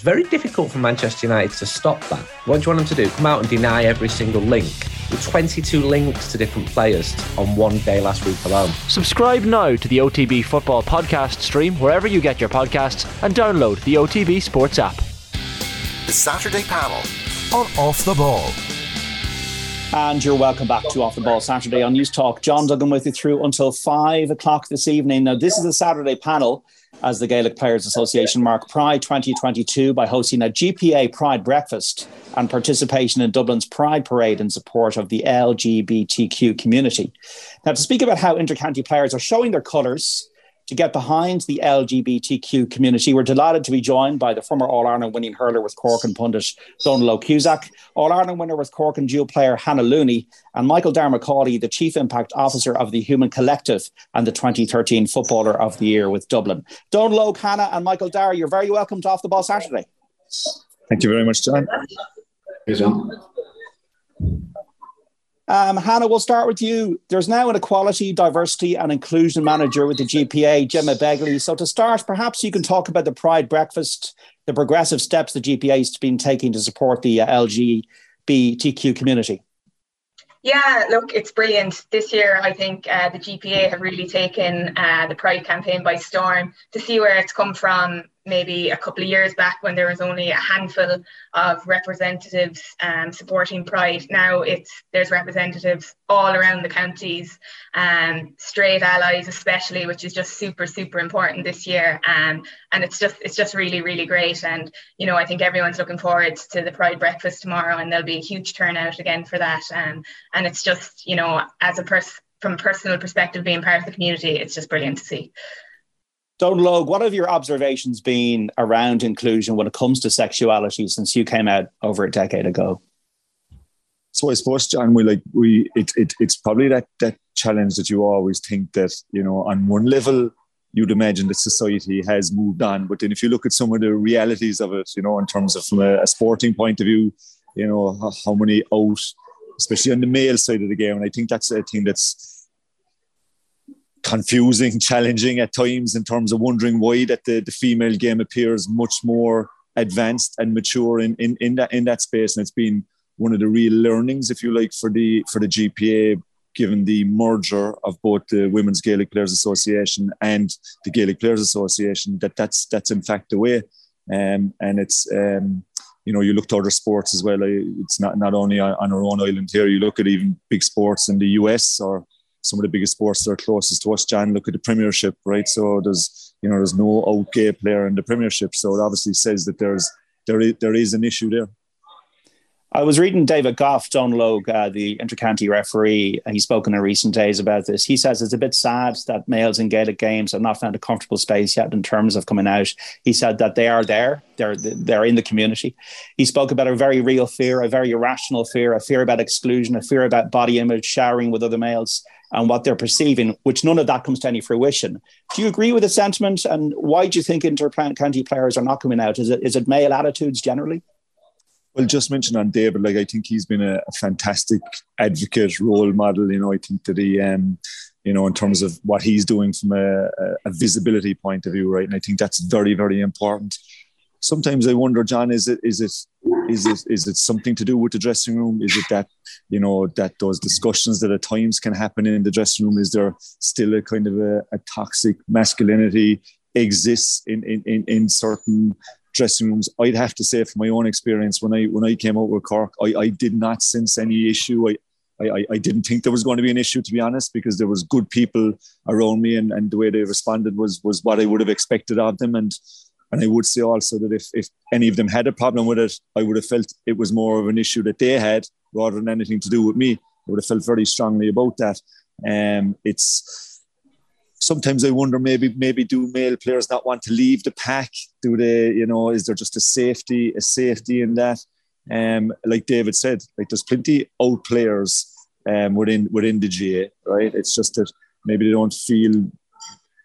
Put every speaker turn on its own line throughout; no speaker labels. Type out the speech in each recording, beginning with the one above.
It's very difficult for Manchester United to stop that. What do you want them to do? Come out and deny every single link? With 22 links to different players on one day last week alone.
Subscribe now to the OTB Football Podcast stream wherever you get your podcasts and download the OTB Sports app.
The Saturday panel on Off the Ball.
And you're welcome back to Off the Ball Saturday on Newstalk. John Duggan with you through until five o'clock this evening. Now, this is a Saturday panel as the Gaelic Players Association mark Pride 2022 by hosting a GPA Pride breakfast and participation in Dublin's Pride Parade in support of the LGBTQ community. Now, to speak about how intercounty players are showing their colours to get behind the LGBTQ community. We're delighted to be joined by the former All Ireland winning hurler with Cork and pundit Dónal Óg Cusack, All Ireland winner with Cork and dual player Hannah Looney, and Michael Darragh Macauley, the Chief Impact Officer of the Human Collective and the 2013 Footballer of the Year with Dublin. Dónal Óg, Hannah, and Michael Darragh, you're very welcome to Off the Ball Saturday.
Thank you very much, John.
Hey, John.
Um, Hannah, we'll start with you. There's now an equality, diversity, and inclusion manager with the GPA, Gemma Begley. So, to start, perhaps you can talk about the Pride Breakfast, the progressive steps the GPA has been taking to support the uh, LGBTQ community.
Yeah, look, it's brilliant. This year, I think uh, the GPA have really taken uh, the Pride campaign by storm to see where it's come from maybe a couple of years back when there was only a handful of representatives um, supporting Pride. Now it's there's representatives all around the counties, um, straight allies especially, which is just super super important this year. Um, and it's just it's just really really great. And you know I think everyone's looking forward to the Pride breakfast tomorrow, and there'll be a huge turnout again for that. Um, and it's just you know as a person from a personal perspective, being part of the community, it's just brilliant to see.
Dónal Óg, what have your observations been around inclusion when it comes to sexuality since you came out over a decade ago?
So I suppose, John, we like we it, it it's probably that that challenge that you always think that you know on one level you'd imagine that society has moved on, but then if you look at some of the realities of it, you know, in terms of from a, a sporting point of view, you know how, how many out, especially on the male side of the game, and I think that's a thing that's confusing, challenging at times in terms of wondering why that the, the female game appears much more advanced and mature in, in, in that in that space. And it's been one of the real learnings, if you like, for the for the GPA, given the merger of both the Women's Gaelic Players Association and the Gaelic Players Association, that that's that's in fact the way. Um, and it's um, you know you look to other sports as well. It's not not only on, on our own island here. You look at even big sports in the US or some of the biggest sports that are closest to us. John, look at the Premiership, right? So there's you know there's no out gay player in the Premiership, so it obviously says that there's there is, there is an issue there.
I was reading David Gough, Dónal Óg, uh, the intercounty referee. He spoke in recent days about this. He says it's a bit sad that males in Gaelic games have not found a comfortable space yet in terms of coming out. He said that they are there, they're they're in the community. He spoke about a very real fear, a very irrational fear, a fear about exclusion, a fear about body image, showering with other males and what they're perceiving, which none of that comes to any fruition. Do you agree with the sentiment? And why do you think inter-county players are not coming out? Is it is it male attitudes generally?
Well, just mention on David, like I think he's been a, a fantastic advocate, role model. You know, I think that he, um, you know, in terms of what he's doing from a, a, visibility point of view, right? And I think that's very, very important. Sometimes I wonder, John, is it is it is it is it something to do with the dressing room? Is it that you know that those discussions that at times can happen in the dressing room? Is there still a kind of a, a toxic masculinity exists in, in in in certain dressing rooms? I'd have to say, from my own experience, when I when I came out with Cork, I, I did not sense any issue. I, I, I didn't think there was going to be an issue, to be honest, because there was good people around me, and, and the way they responded was was what I would have expected of them. And and I would say also that if, if any of them had a problem with it, I would have felt it was more of an issue that they had rather than anything to do with me. I would have felt very strongly about that. Um, it's sometimes I wonder maybe maybe do male players not want to leave the pack? Do they, you know, is there just a safety, a safety in that? Um, like David said, like there's plenty old players um, within within the GAA, right? It's just that maybe they don't feel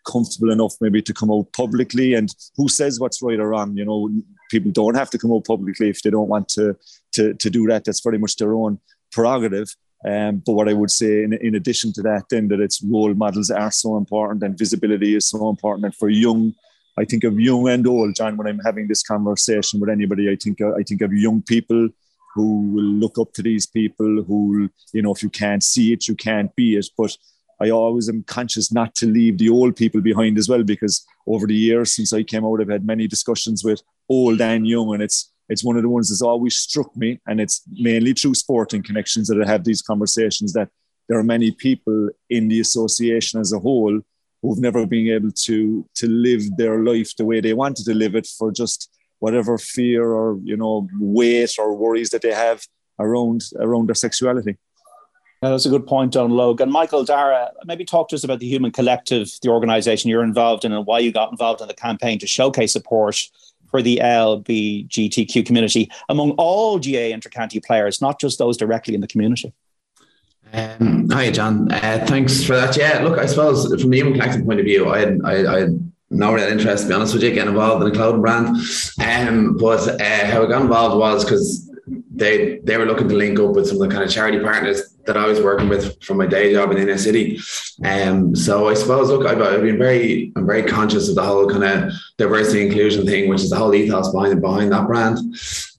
comfortable enough maybe to come out publicly and who says what's right or wrong you know people don't have to come out publicly if they don't want to to, to do that that's very much their own prerogative um, but what I would say, in, in addition to that, then that its role models are so important and visibility is so important. And for young I think of young and old, John. When I'm having this conversation with anybody, I think I think of young people who will look up to these people. Who, you know, if you can't see it, you can't be it. But I always am conscious not to leave the old people behind as well, because over the years since I came out, I've had many discussions with old and young, and it's it's one of the ones that's always struck me, and it's mainly through sporting connections that I have these conversations that there are many people in the association as a whole who've never been able to to live their life the way they wanted to live it for just whatever fear or you know weight or worries that they have around around their sexuality.
That's a good point, Dónal Óg. Michael Darragh, maybe talk to us about the Human Collective, the organisation you're involved in, and why you got involved in the campaign to showcase support for the LBGTQ community among all GAA intercounty players, not just those directly in the community.
Um, hi, John. Uh, thanks for that. Yeah, look, I suppose from the human collective point of view, I had, I, I had no real interest, to be honest with you, getting involved in the clothing brand. Um, but uh, how I got involved was because they they were looking to link up with some of the kind of charity partners that I was working with from my day job in inner city. Um, so I suppose, look, I've, I've, been very, I'm very conscious of the whole kind of diversity inclusion thing, which is the whole ethos behind behind that brand.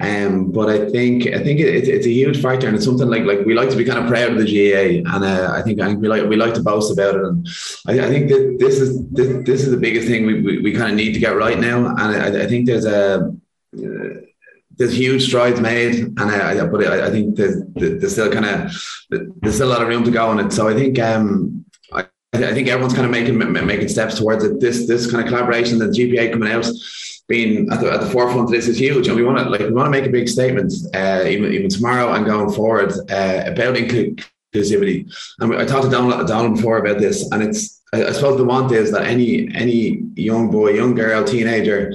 Um, but I think, I think it, it's a huge factor, and it's something like like we like to be kind of proud of the GAA, and uh, I think I think we like we like to boast about it. And I, I think that this is this, this is the biggest thing we, we, we kind of need to get right now, and I, I think there's a uh, there's huge strides made, and I, I but I, I think there's, there's still kind of there's still a lot of room to go on it. So I think um, I, I think everyone's kind of making making steps towards it. This this kind of collaboration, the GPA coming out, being at the, at the forefront of this is huge, and we want to like we want to make a big statement, uh, even even tomorrow and going forward uh, about inclusivity. And I talked to Donald, Donald before about this, and it's I, I suppose the want is that any any young boy, young girl, teenager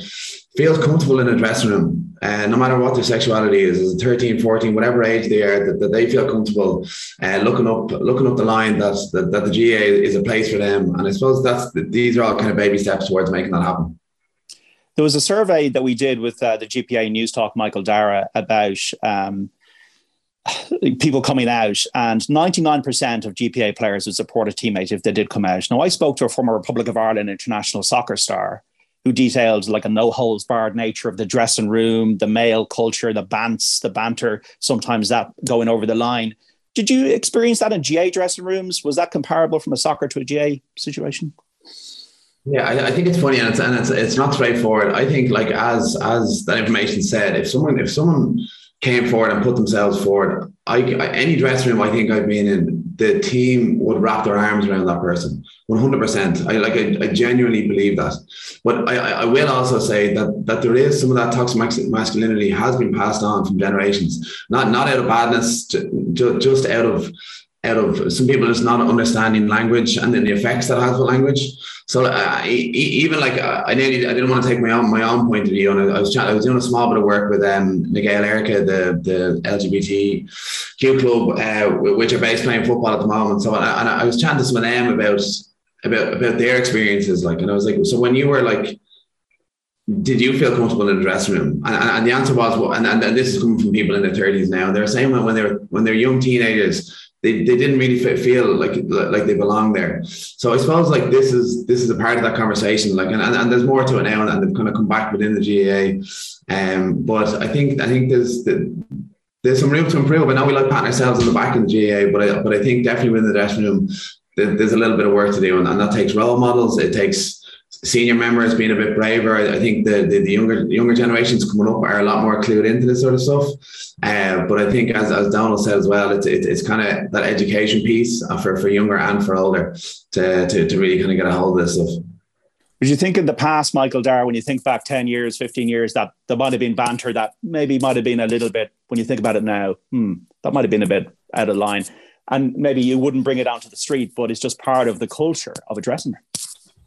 feels comfortable in a dressing room uh, no matter what their sexuality is, is 13, 14, whatever age they are, that, that they feel comfortable uh, looking up looking up the line that, that, that the GAA is a place for them. And I suppose that's these are all kind of baby steps towards making that happen.
There was a survey that we did with uh, the GPA Newstalk, Michael Darragh, about um, people coming out, and 99% of GPA players would support a teammate if they did come out. Now, I spoke to a former Republic of Ireland international soccer star who detailed like a no holds barred nature of the dressing room, the male culture, the bants, the banter, sometimes that going over the line. Did you experience that in GAA dressing rooms? Was that comparable from a soccer to a GAA situation?
Yeah, I, I, think it's funny and it's and it's it's not straightforward. I think like as as that information said, if someone if someone came forward and put themselves forward, I, I any dressing room I think I've been in, the team would wrap their arms around that person. 100%. I like. I, I genuinely believe that. But I, I will also say that that there is some of that toxic masculinity has been passed on from generations. Not not out of badness, just out of out of some people just not understanding language and then the effects that has with language. So uh, even like uh, I nearly I didn't want to take my own my own point of view, and I, was I was doing a small bit of work with um, Na Gaeil Aeracha, the the LGBTQ club, uh, which are based playing football at the moment. So and I, I was chatting to some of them about about about their experiences, like, and I was like, so when you were like did you feel comfortable in the dressing room? And, and the answer was, well, and, and, this is coming from people in their 30s now. They're saying when, when they're when they're young teenagers, they, they didn't really feel like like they belong there. So I suppose like this is this is a part of that conversation. Like and, and, and there's more to it now, and they've kind of come back within the GAA. Um, but I think I think there's there's some room to improve. I know we like patting ourselves on the back in the GAA, but I but I think definitely within the dressing room, there's a little bit of work to do, and, and that takes role models. It takes senior members being a bit braver. I, I think the, the, the younger younger generations coming up are a lot more clued into this sort of stuff. Uh, but I think, as, as Donald said as well, it's it's, it's kind of that education piece for, for younger and for older to, to, to really kind of get a hold of this stuff.
Would you think in the past, Michael Darragh, when you think back 10 years, 15 years, that there might have been banter that maybe might have been a little bit, when you think about it now, hmm, that might have been a bit out of line. And maybe you wouldn't bring it onto the street, but it's just part of the culture of a dressing room.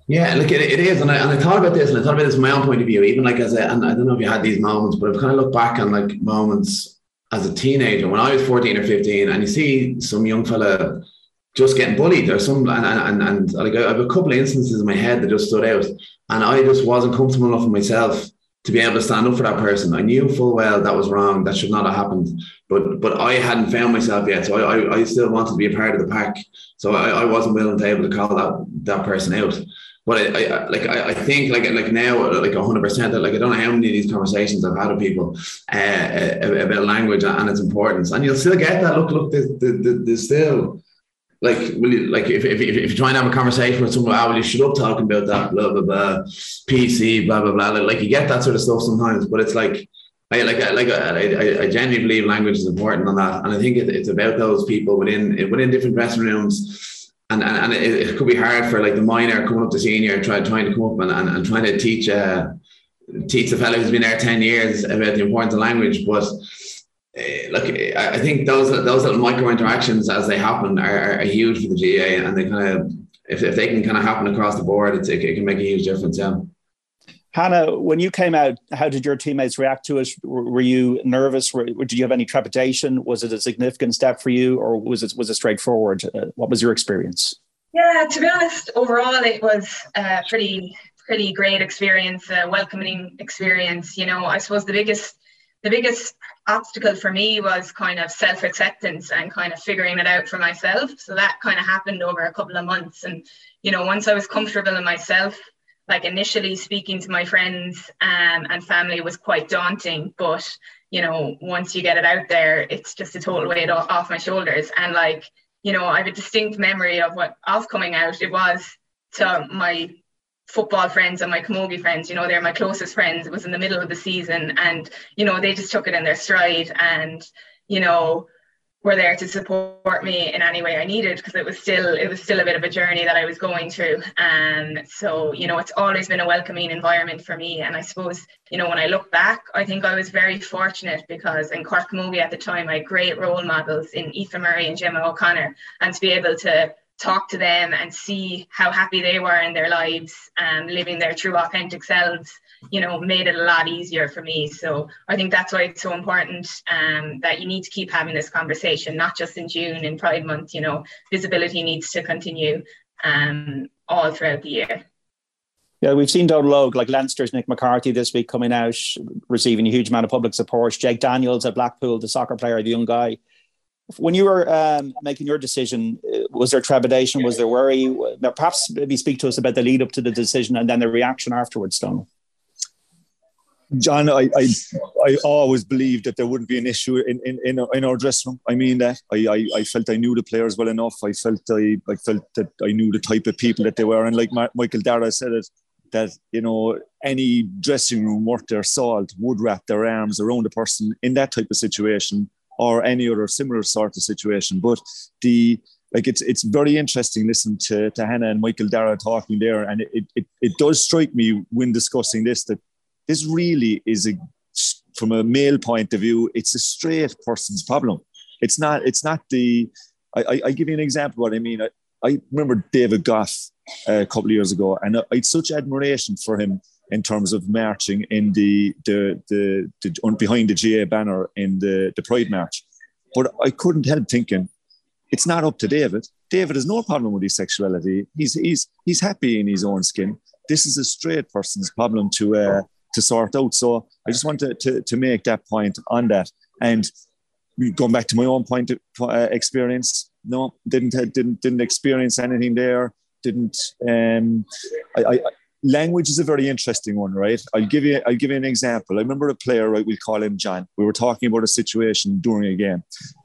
Yeah, look, it, it is, and I, and I thought about this, and I thought about this from my own point of view. Even like as a, and I don't know if you had these moments, but I've kind of looked back on like moments as a teenager when I was fourteen or fifteen, and you see some young fella just getting bullied. There's some, and and, and, like I have a couple of instances in my head that just stood out, and I just wasn't comfortable enough with myself to be able to stand up for that person. I knew full well that was wrong. That should not have happened. But but I hadn't found myself yet. So I, I, I still wanted to be a part of the pack. So I, I wasn't willing to be able to call that that person out. But I, I like I, I, think like like now like hundred percent like I don't know how many of these conversations I've had with people uh, uh about language and its importance, and you'll still get that. Look, look, there's, there's still like will you like if, if, if you try and have a conversation with someone, ah, will you shut up talking about that, blah blah blah, PC, blah blah blah. Like you get that sort of stuff sometimes, but it's like I like I, like I, I, genuinely believe language is important on that, and I think it, it's about those people within within different dressing rooms, and and, and it, it, could be hard for like the minor coming up to senior, trying trying to come up and, and, and trying to teach uh, teach the fellow who's been there ten years about the importance of language, but. Uh, look, I think those those little micro interactions as they happen are, are, huge for the GAA and they kind of if, if they can kind of happen across the board, it, it can make a huge difference. Yeah.
Hannah, when you came out, how did your teammates react to it? Were you nervous? Were, did you have any trepidation? Was it a significant step for you, or was it was it straightforward? Uh, what was your experience?
Yeah, to be honest, overall it was a pretty pretty great experience, a welcoming experience. You know, I suppose the biggest the biggest obstacle for me was kind of self acceptance and kind of figuring it out for myself. So that kind of happened over a couple of months, and you know, once I was comfortable in myself like initially speaking to my friends um, and family was quite daunting but you know once you get it out there it's just a total weight off, my shoulders. And like you know i have a distinct memory of what of coming out. It was to my football friends and my camogie friends you know they're my closest friends. It was in the middle of the season and you know they just took it in their stride and you know were there to support me in any way I needed because it was still it was still a bit of a journey that I was going through. And um, so, you know, it's always been a welcoming environment for me. And I suppose, you know, when I look back, I think I was very fortunate because in Cork Camogie at the time I had great role models in Aoife Murray and Gemma O'Connor. And to be able to talk to them and see how happy they were in their lives and um, living their true authentic selves you know made it a lot easier for me so i think that's why it's so important um, that you need to keep having this conversation not just in june in pride month you know visibility needs to continue um, all throughout the year
yeah, we've seen Dónal Óg, like Leinster's Nick McCarthy this week coming out, receiving a huge amount of public support. Jake Daniels at Blackpool, the soccer player, the young guy. When you were um, making your decision, uh, was there trepidation? Was there worry? Perhaps maybe speak to us about the lead up to the decision and then the reaction afterwards, Donald.
John, I, I, I always believed that there wouldn't be an issue in, in, in, in our dressing room. I mean that. I, I, I felt I knew the players well enough. I felt I, I felt that I knew the type of people that they were. And like Michael Darragh said it, that, you know, any dressing room worth their salt would wrap their arms around a person in that type of situation or any other similar sort of situation. But the, like it's it's very interesting listening to, to Hannah and Michael Darragh talking there. And it, it, it does strike me when discussing this that this really is a from a male point of view, it's a straight person's problem. It's not. It's not the. I, I, I give you an example. What I mean. I, I remember David Gough uh, a couple of years ago, and I had such admiration for him in terms of marching in the the the, the behind the GAA banner in the the Pride March. But I couldn't help thinking, it's not up to David. David has no problem with his sexuality. He's he's he's happy in his own skin. This is a straight person's problem to uh, to sort out. So I just wanted to, to make that point on that. And going back to my own point of uh, experience, no, didn't didn't didn't experience anything there. Didn't. Um, I, I, language is a very interesting one, right? I'll give you I'll give you an example. I remember a player, right? We'll call him John. We were talking about a situation during a game,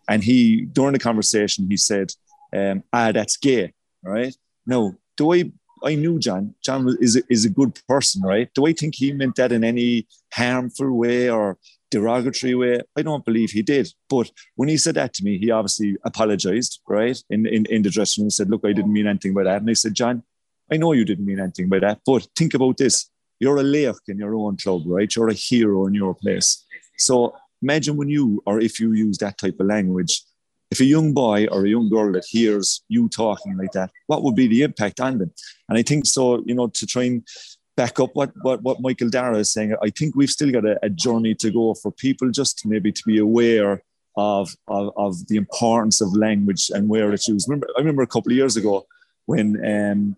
and he during the conversation he said, um, "Ah, that's gay." Right? No, do I I knew John. John is a, is a good person, right? Do I think he meant that in any harmful way or derogatory way? I don't believe he did. But when he said that to me, he obviously apologized, right? In, in, in the dressing room, and said, Look, I didn't mean anything by that. And I said, John, I know you didn't mean anything by that, but think about this. You're a laird in your own club, right? You're a hero in your place. So imagine when you, or if you use that type of language, if a young boy or a young girl that hears you talking like that, what would be the impact on them? And I think so, you know, to try and back up what, what, what Michael Darragh is saying, I think we've still got a, a journey to go for people just maybe to be aware of, of, of, the importance of language and where it's used. Remember, I remember a couple of years ago when um,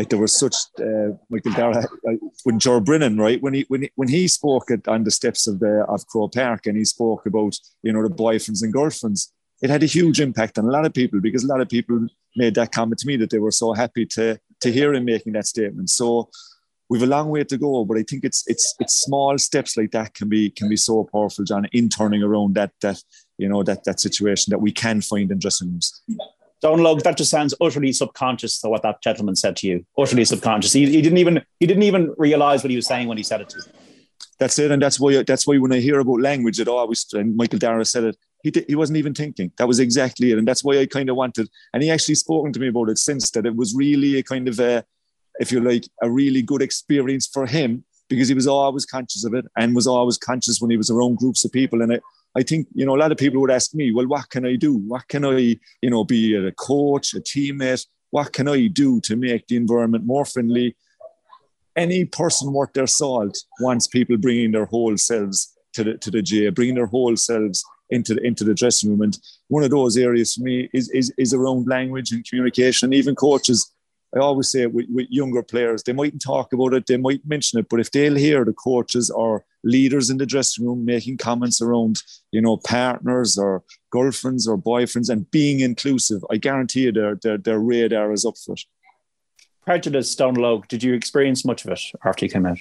like there was such uh, Michael Darragh uh, when Joe Brennan, right? When he when he, when he spoke at, on the steps of the of Croke Park and he spoke about you know the boyfriends and girlfriends, it had a huge impact on a lot of people because a lot of people made that comment to me that they were so happy to to hear him making that statement. So we've a long way to go, but I think it's it's it's small steps like that can be can be so powerful, John, in turning around that that you know that that situation that we can find in dressing rooms.
Dónal Óg. That just sounds utterly subconscious to what that gentleman said to you. Utterly subconscious. He, he didn't even he didn't even realize what he was saying when he said it to you.
That's it, and that's why that's why when I hear about language, it always and Michael Darragh said it. He he wasn't even thinking. That was exactly it, and that's why I kind of wanted. And he actually spoken to me about it since that it was really a kind of a if you like, a really good experience for him because he was always conscious of it and was always conscious when he was around groups of people. And I, I think, you know, a lot of people would ask me, well, what can I do? What can I, you know, be a coach, a teammate? What can I do to make the environment more friendly? Any person worth their salt wants people bringing their whole selves to the to the J, bringing their whole selves into the into the dressing room. And one of those areas for me is is, is around language and communication. Even coaches I always say with, with younger players, they mightn't talk about it, they might mention it, but if they'll hear the coaches or leaders in the dressing room making comments around, you know, partners or girlfriends or boyfriends and being inclusive, I guarantee you their their, their radar is up for it.
Prejudice, Donald did you experience much of it after you came out?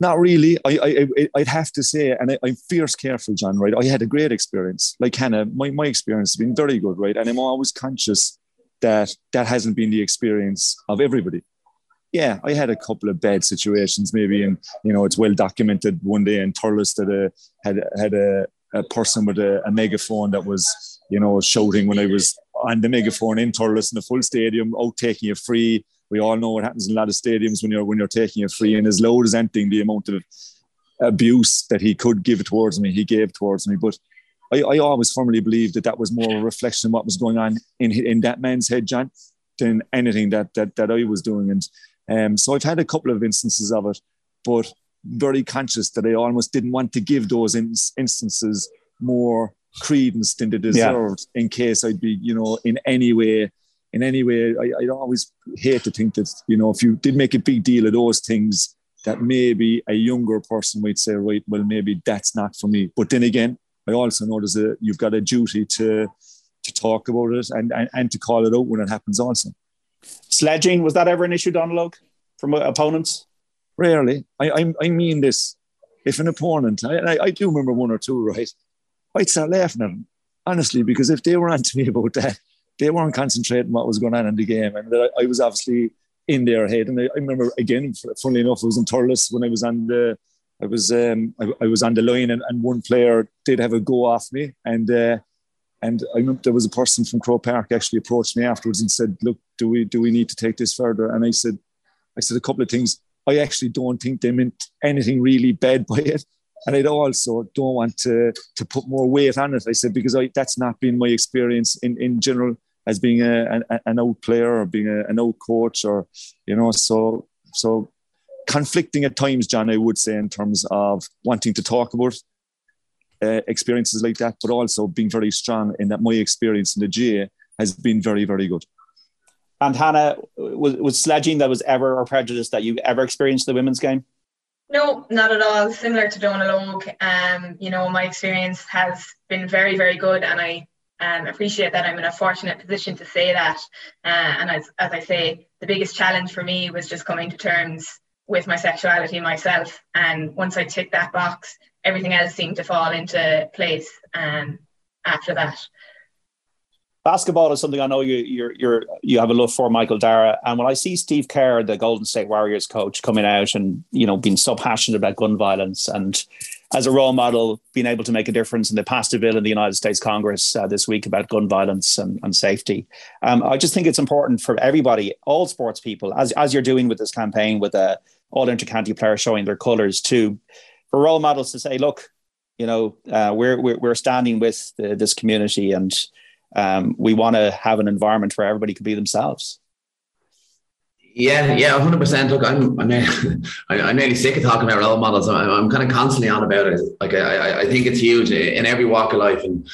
Not really. I, I, I'd have to say, and I, am fierce careful, John. Right? I had a great experience. Like Hannah, my, my experience has been very good, right? And I'm always conscious that that hasn't been the experience of everybody. Yeah, I had a couple of bad situations, maybe, and you know it's well documented. One day in Thurles that uh, had had a, a person with a, a, megaphone that was, you know, shouting when I was on the megaphone in Thurles in the full stadium, out taking a free. We all know what happens in a lot of stadiums when you're when you're taking a free, and as loud as anything, the amount of abuse that he could give towards me, he gave towards me. But I, I always firmly believed that that was more a reflection of what was going on in in that man's head, John, than anything that that that I was doing. And um, so I've had a couple of instances of it, but very conscious that I almost didn't want to give those in, instances more credence than they deserved yeah. in case I'd be, you know, in any way, in any way, I, I always hate to think that, you know, if you did make a big deal of those things, that maybe a younger person might say, right, well, maybe that's not for me. But then again, I also know there's a you've got a duty to to talk about it and, and, and to call it out when it happens also.
Sledging, was that ever an issue, Donald, from opponents?
Rarely. I, I, I mean this. If an opponent, I, I, I, do remember one or two, right? I'd start laughing at them, honestly, because if they were on to me about that, they weren't concentrating what was going on in the game. And I, I was obviously in their head. And I, I remember, again, funnily enough, it was in Thurles when I was on the I was um, I, I, was on the line and, and, one player did have a go off me and uh, and I remember there was a person from Croke Park actually approached me afterwards and said, "Look, do we do we need to take this further?" And I said, I said a couple of things. I actually don't think they meant anything really bad by it, and I also don't want to to put more weight on it. I said because I, that's not been my experience in in general as being a, an, an out player or being a, an old coach or you know so so conflicting at times, John, I would say, in terms of wanting to talk about uh, experiences like that, but also being very strong in that my experience in the GAA has been very, very good.
And Hannah, was, was sledging that was ever or prejudice that you ever experienced in the women's game?
No, not at all. Similar to Dónal Óg, um, you know, my experience has been very, very good, and I um, appreciate that I'm in a fortunate position to say that. Uh, and as, as I say, the biggest challenge for me was just coming to terms with my sexuality myself. And once I ticked that box, everything else seemed to fall into place um, after that.
Basketball is something I know you you're, you're you have a love for, Michael Darragh. And when I see Steve Kerr, the Golden State Warriors coach, coming out and you know being so passionate about gun violence and as a role model, being able to make a difference. And they passed a bill in the United States Congress uh, this week about gun violence and, and safety. Um, I just think it's important for everybody, all sports people, as, as you're doing with this campaign with a all intercounty players showing their colours too. for role models to say, look, you know, uh, we're, we're, we're standing with the, this community and um, we want to have an environment where everybody can be themselves.
Yeah, yeah, hundred percent. Look, I'm, I'm, I'm nearly sick of talking about role models. I'm, I'm kind of constantly on about it. Like, I, I think it's huge in every walk of life, and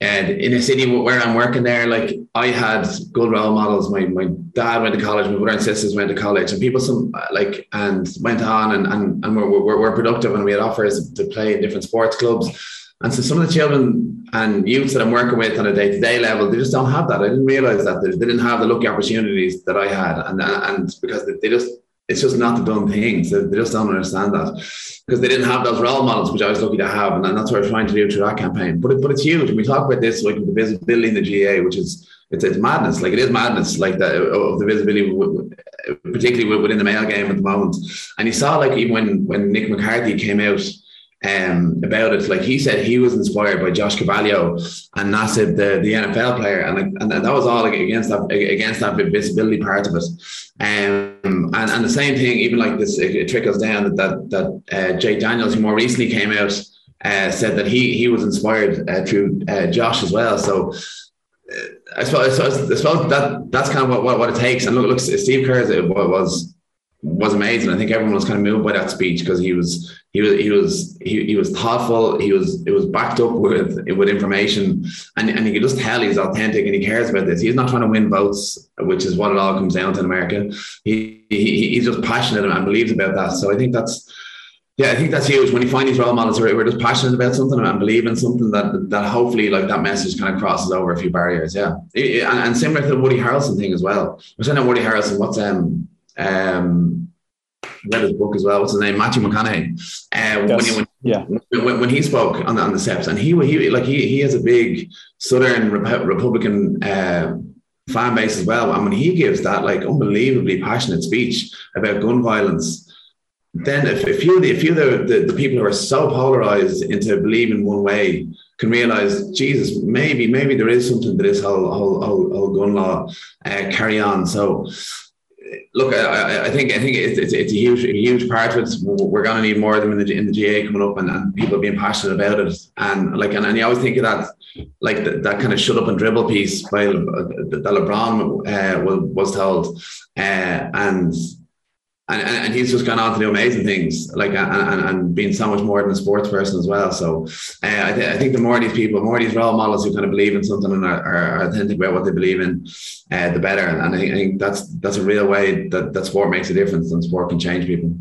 and in a city where I'm working there, like I had good role models. My my dad went to college, my brother and sisters went to college, and people some uh, like and went on and and, and were, were, were productive, and we had offers to play in different sports clubs. And so some of the children and youths that I'm working with on a day to day level, they just don't have that. I didn't realize that they didn't have the lucky opportunities that I had, and and because they just it's just not the done things. They, they just don't understand that because they didn't have those role models, which I was lucky to have, and that's what I was trying to do through that campaign. But it, but it's huge. And we talk about this like the visibility in the GAA, which is it's, it's madness. Like it is madness, like that uh, of the visibility, particularly within the male game at the moment. And you saw like even when when Nick McCarthy came out um, about it. Like he said, he was inspired by Josh Cavallo and Nassib, the, the NFL player, and, and that was all against that against that visibility part of it. Um, and, and the same thing, even like this, it, it trickles down that that, uh, Jake Daniels, who more recently came out, uh, said that he he was inspired uh, through uh, Josh as well. So. Uh, I suppose, I suppose that that's kind of what, what, what it takes. And look, look, Steve Kerr was was amazing. I think everyone was kind of moved by that speech because he was he was he was he, he was thoughtful. He was it was backed up with with information, and and you could just tell he's authentic and he cares about this. He's not trying to win votes, which is what it all comes down to in America. He, he he's just passionate and believes about that. So I think that's. Yeah, I think that's huge. When you find these role models who are, just passionate about something and believe in something that that hopefully like that message kind of crosses over a few barriers. Yeah, and, and similar to the Woody Harrelson thing as well. Was saying Woody Harrelson. What's um um, read his book as well. What's his name? Matthew McConaughey. Uh, yes. when, when, yeah. When, when, he spoke on the, on the steps, and he he like he he has a big Southern Republican uh, fan base as well. And when he gives that like unbelievably passionate speech about gun violence, then if, if you if you the, the, the people who are so polarized into believing one way can realize Jesus maybe maybe there is something to this whole whole whole, whole gun law uh, carry on. So look, I, I, think I think it's, it's, a huge a huge part of it. We're going to need more of them in the in the GAA coming up, and, and people being passionate about it. And like, and, and you always think of that, like the, that kind of shut up and dribble piece by uh, that LeBron uh, was, was told, uh, and and, and he's just gone on to do amazing things, like and, and being so much more than a sports person as well. So uh, I, th- I think the more these people, more these role models who kind of believe in something and are, are authentic about what they believe in, uh, the better. And I think, I think, that's that's a real way that, that sport makes a difference and sport can change people.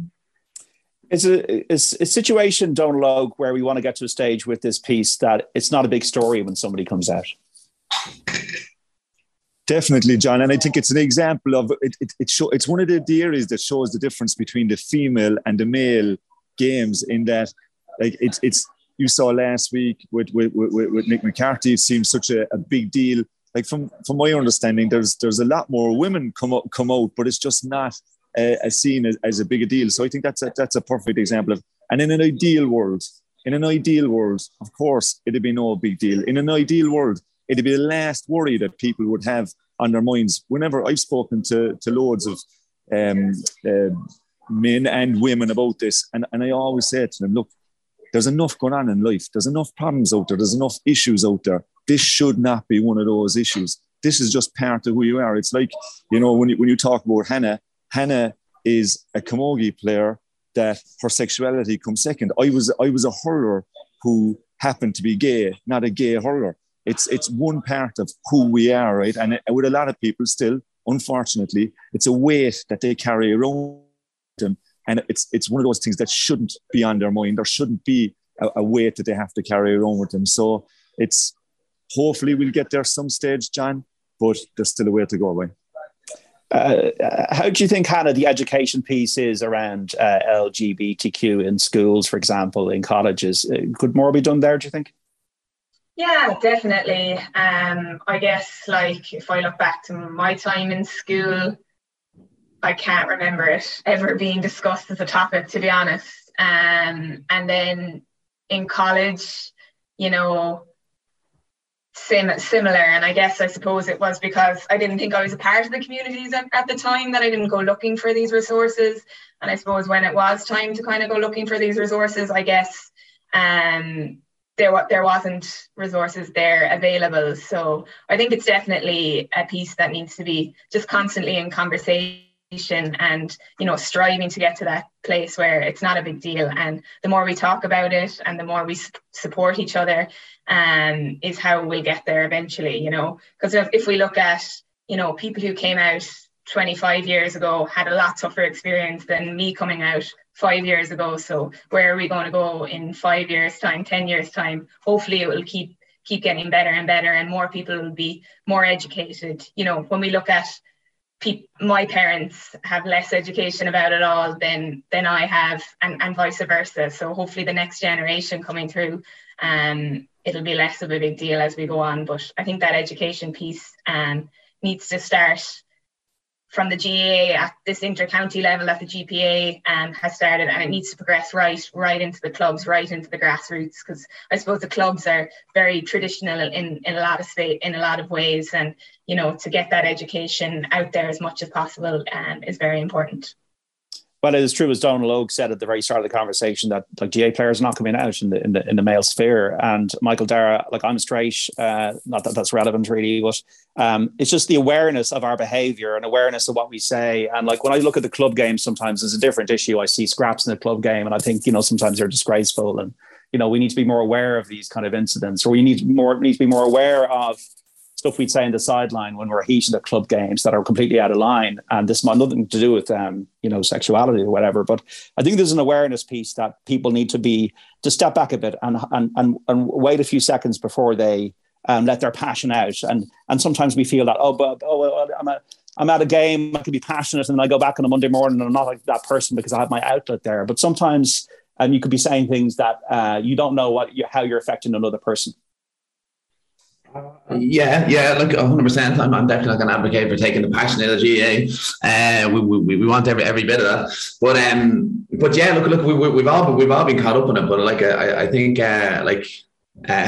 It's a, it's a situation, Donald where we want to get to a stage with this piece that it's not a big story when somebody comes out.
Definitely, John, and I think it's an example of it. It, it show, it's one of the, areas that shows the difference between the female and the male games. In that, like it's it's you saw last week with with, with, with Nick McCarthy, it seems such a, a big deal. Like from from my understanding, there's there's a lot more women come out come out, but it's just not uh, as seen as, as a big a deal. So I think that's a, that's a perfect example of. And in an ideal world, in an ideal world, of course, it'd be no big deal. In an ideal world, it'd be the last worry that people would have on their minds. Whenever I've spoken to, to loads of um, uh, men and women about this, and, and I always say to them, look, there's enough going on in life. There's enough problems out there. There's enough issues out there. This should not be one of those issues. This is just part of who you are. It's like, you know, when you, when you talk about Hannah, Hannah is a camogie player that her sexuality comes second. I was I was a hurler who happened to be gay, not a gay hurler. It's it's one part of who we are, right? And with a lot of people, still, unfortunately, it's a weight that they carry around them, and it's it's one of those things that shouldn't be on their mind. There shouldn't be a, a weight that they have to carry around with them. So it's hopefully we'll get there some stage, John, but there's still a way to go away.
Uh, how do you think, Hannah, the education piece is around uh, LGBTQ in schools, for example, in colleges? Uh, could more be done there, do you think?
Yeah, definitely. Um, I guess like if I look back to my time in school, I can't remember it ever being discussed as a topic, to be honest. Um, and then in college, you know, sim- similar. And I guess I suppose it was because I didn't think I was a part of the communities at, at the time that I didn't go looking for these resources. And I suppose when it was time to kind of go looking for these resources, I guess um, there there wasn't resources there available. So I think it's definitely a piece that needs to be just constantly in conversation and you know striving to get to that place where it's not a big deal. And the more we talk about it and the more we support each other, um, is how we'll get there eventually. You know, because if, if we look at you know people who came out 25 years ago had a lot tougher experience than me coming out five years ago. So where are we going to go in five years' time, 10 years' time? Hopefully it will keep keep getting better and better and more people will be more educated. You know, when we look at pe- my parents have less education about it all than than I have and, and vice versa. So hopefully the next generation coming through um it'll be less of a big deal as we go on. But I think that education piece um needs to start from the GAA at this inter-county level that the GPA um, has started, and it needs to progress right, right into the clubs, right into the grassroots. Because I suppose the clubs are very traditional in, in a lot of state, in a lot of ways, and you know to get that education out there as much as possible um, is very important.
Well, it is true, as Donal Óg said at the very start of the conversation, that like GAA players are not coming out in the in the, in the male sphere. And Michael Darragh, like I'm straight, uh, not that that's relevant really, but um, it's just the awareness of our behaviour and awareness of what we say. And like when I look at the club game, sometimes it's a different issue. I see scraps in the club game, and I think you know sometimes they're disgraceful, and you know we need to be more aware of these kind of incidents, or we need more need to be more aware of stuff we'd say in the sideline when we're heated at club games that are completely out of line. And this might nothing to do with um, you know, sexuality or whatever. But I think there's an awareness piece that people need to be to step back a bit and and and, and wait a few seconds before they um, let their passion out. And and sometimes we feel that, oh, but oh I'm a I'm at a game, I can be passionate, and then I go back on a Monday morning and I'm not like that person because I have my outlet there. But sometimes um, you could be saying things that uh, you don't know what you, how you're affecting another person.
Yeah, yeah, look, 100%. I'm, I'm definitely not going to advocate for taking the passion out of GAA. Uh, we, we, we want every, every bit of that. But um, but yeah, look, look, we, we've all we've all been caught up in it. But like, I, I think uh, like uh,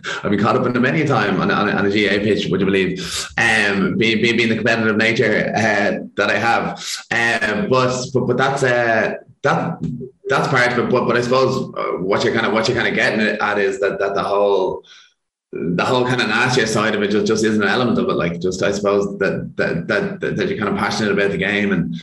I've been caught up in it many a time on, on, on, a GAA pitch, would you believe? Um, being, being, being the competitive nature uh, that I have. Um, but, but but that's uh, that that's part of it. But but I suppose uh, what you're kind of what you're kind of getting at is that that the whole the whole kind of nasty side of it just, just isn't an element of it. Like just I suppose that that that that you're kind of passionate about the game and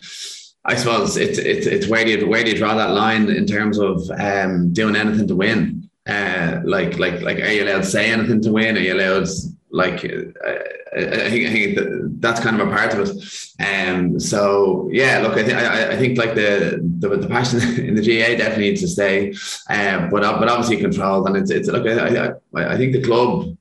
I suppose it's it's it's where do you where do you draw that line in terms of um, doing anything to win? Uh, like like like are you allowed to say anything to win? Are you allowed like uh, I think, I think that's kind of a part of it. Um, so yeah, look, I think I, I think like the, the, the passion in the GAA definitely needs to stay, um, but but obviously controlled. And it's it's look, I, I, I think the club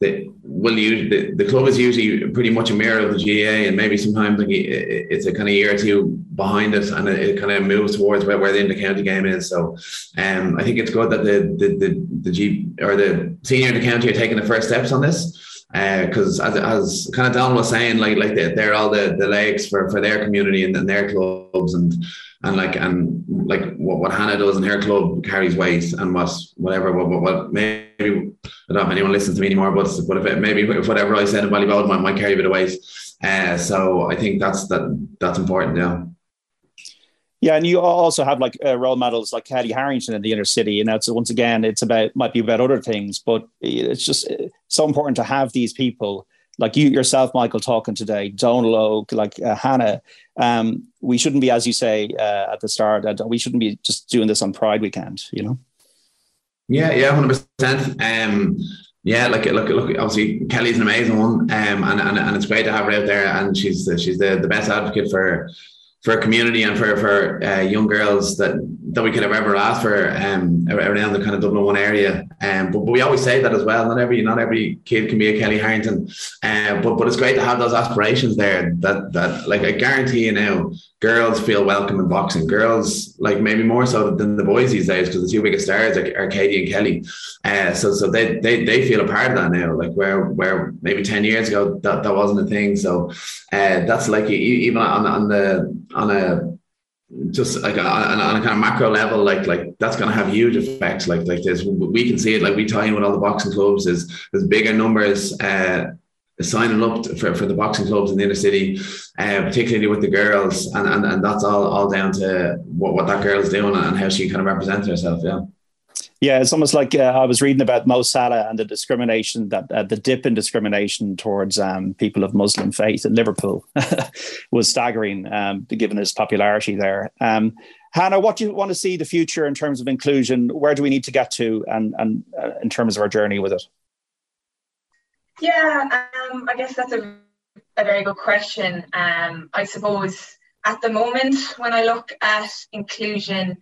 that will use the, the club is usually pretty much a mirror of the GAA, and maybe sometimes like it's a kind of year or two behind us, and it, it kind of moves towards where, where the inter-county game is. So, um, I think it's good that the the the, the G or the senior inter-county are taking the first steps on this because uh, as, as kind of Don was saying, like like they, they're all the, the legs for, for their community and, and their clubs and and like and like what, what Hannah does in her club carries weight and what whatever what, what, what maybe I don't know if anyone listens to me anymore, but but if it, maybe whatever I said in Ballyboden might, might carry a bit of weight. Uh, so I think that's that that's important. Yeah.
Yeah, and you also have like uh, role models like Kellie Harrington in the inner city. Know, so once again, it's about might be about other things, but it's just uh, so important to have these people like you yourself, Michael, talking today. Donal Óg, like uh, Hannah. Um, we shouldn't be, as you say uh, at the start, uh, we shouldn't be just doing this on Pride Weekend. You know.
Yeah, yeah, hundred percent. Um, yeah, like look, look. Obviously, Kellie's an amazing one, um, and, and and it's great to have her out there, and she's she's the, the best advocate for for a community and for for uh, young girls that that we could have ever asked for um, around the kind of Dublin one area. Um, but, but we always say that as well. Not every not every kid can be a Kellie Harrington. Um, but but it's great to have those aspirations there. That that like I guarantee you now, girls feel welcome in boxing. Girls like maybe more so than the boys these days because the two biggest stars are, are Katie and Kellie. Uh, so so they, they they feel a part of that now. Like where where maybe ten years ago that, that wasn't a thing. So uh, that's like even on on the on a just like on, on a kind of macro level, like like that's going to have huge effects. Like like this, we can see it. Like we tie in with all the boxing clubs. There's there's bigger numbers uh, signing up for, for the boxing clubs in the inner city, uh, particularly with the girls, and, and and that's all all down to what what that girl is doing and how she kind of represents herself. Yeah.
Yeah, it's almost like uh, I was reading about Mo Salah and the discrimination that uh, the dip in discrimination towards um, people of Muslim faith in Liverpool was staggering, um, given his popularity there. Um, Hannah, what do you want to see the future in terms of inclusion? Where do we need to get to, and and uh, in terms of our journey with it?
Yeah, um, I guess that's a a very good question. Um, I suppose at the moment, when I look at inclusion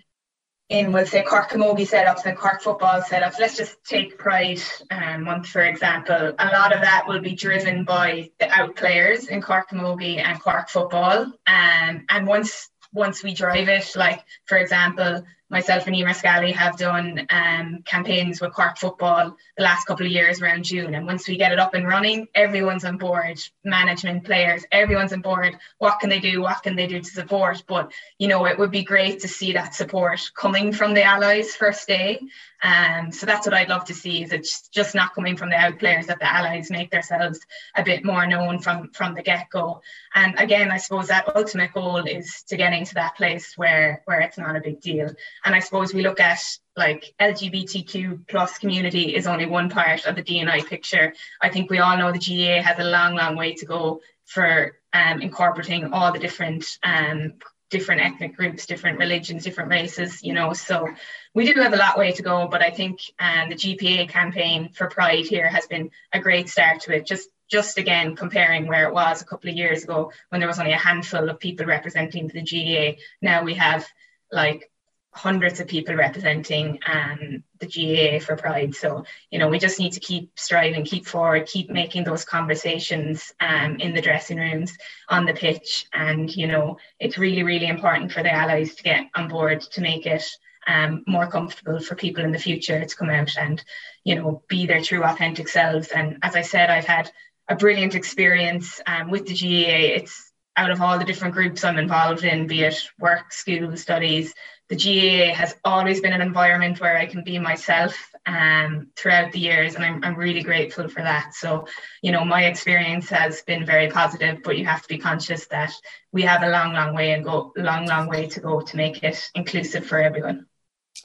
in, we'll say, Cork Camogie setups and Cork football setups, let's just take Pride um, Month, for example. A lot of that will be driven by the out players in Cork Camogie and Cork football. Um, and once once we drive it, like, for example, myself and Emer Scally have done um, campaigns with Cork football the last couple of years around June. And once we get it up and running, everyone's on board, management, players, everyone's on board. What can they do? What can they do to support? But, you know, it would be great to see that support coming from the Allies first day. Um, so that's what I'd love to see is it's just not coming from the out players that the Allies make themselves a bit more known from, from the get-go. And again, I suppose that ultimate goal is to get into that place where, where it's not a big deal. And I suppose we look at like LGBTQ plus community is only one part of the DNI picture. I think we all know the GAA has a long, long way to go for um, incorporating all the different um, different ethnic groups, different religions, different races, you know. So we do have a lot way to go, but I think um, the GPA campaign for Pride here has been a great start to it. Just just again comparing where it was a couple of years ago when there was only a handful of people representing the GAA. Now we have like hundreds of people representing um, the GAA for Pride. So, you know, we just need to keep striving, keep forward, keep making those conversations um, in the dressing rooms, on the pitch. And, you know, it's really, really important for the allies to get on board to make it um, more comfortable for people in the future to come out and, you know, be their true authentic selves. And as I said, I've had a brilliant experience um, with the GAA. It's out of all the different groups I'm involved in, be it work, school, studies, the GAA has always been an environment where I can be myself um, throughout the years, and I'm, I'm really grateful for that. So, you know, my experience has been very positive, but you have to be conscious that we have a long, long way and go, long, long way to go to make it inclusive for everyone.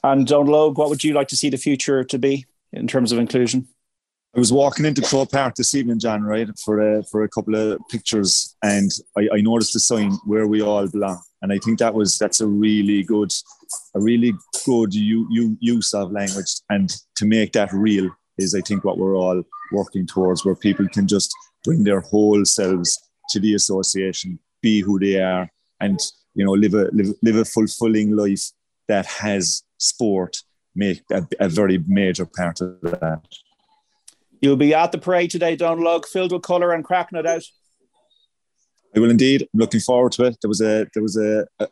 And Dónal Óg, what would you like to see the future to be in terms of inclusion?
I was walking into Croke Park this evening, John, right, for a, for a couple of pictures, and I, I noticed the sign where we all belong, and I think that was that's a really good, a really good u, u, use of language, and to make that real is, I think, what we're all working towards, where people can just bring their whole selves to the association, be who they are, and you know, live a live, live a fulfilling life that has sport make a, a very major part of that.
You'll be at the parade today, Dónal Óg, filled with colour and crack, no doubt.
I will indeed. I'm looking forward to it. There was a there was a, a,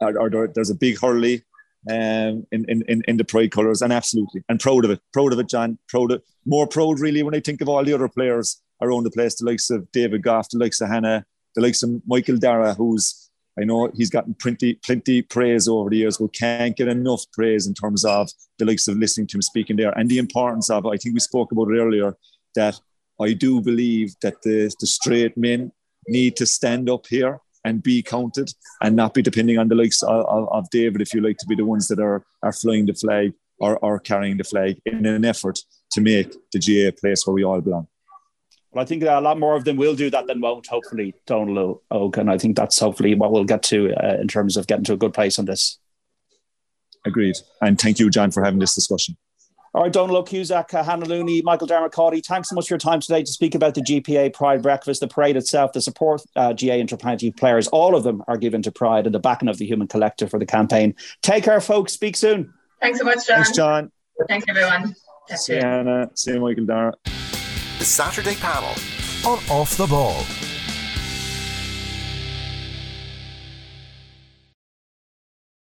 a, a there's a big hurley um, in, in, in the pride colours, and absolutely, and proud of it. Proud of it, John. Proud of more proud really when I think of all the other players around the place, the likes of David Gough, the likes of Hannah, the likes of Michael Darragh, who's I know he's gotten plenty, plenty praise over the years, but can't get enough praise in terms of the likes of listening to him speaking there and the importance of. I think we spoke about it earlier that I do believe that the the straight men need to stand up here and be counted and not be depending on the likes of, of, of David, if you like, to be the ones that are are flying the flag or, or carrying the flag in an effort to make the GAA a place where we all belong.
Well, I think a lot more of them will do that than won't, hopefully, Dónal Óg. And I think that's hopefully what we'll get to uh, in terms of getting to a good place on this.
Agreed. And thank you, John, for having this discussion.
All right, Dónal Óg Cusack, uh, Hannah Looney, Michael Dermot thanks so much for your time today to speak about the GPA Pride Breakfast, the parade itself, the support uh, GAA Interplanetary players. All of them are given to Pride and the backing of the Human Collective for the campaign. Take care, folks. Speak soon.
Thanks so much, John.
Thanks, John.
Thanks, everyone.
See you, Hannah. See you, Michael
Darragh Saturday panel on Off the Ball.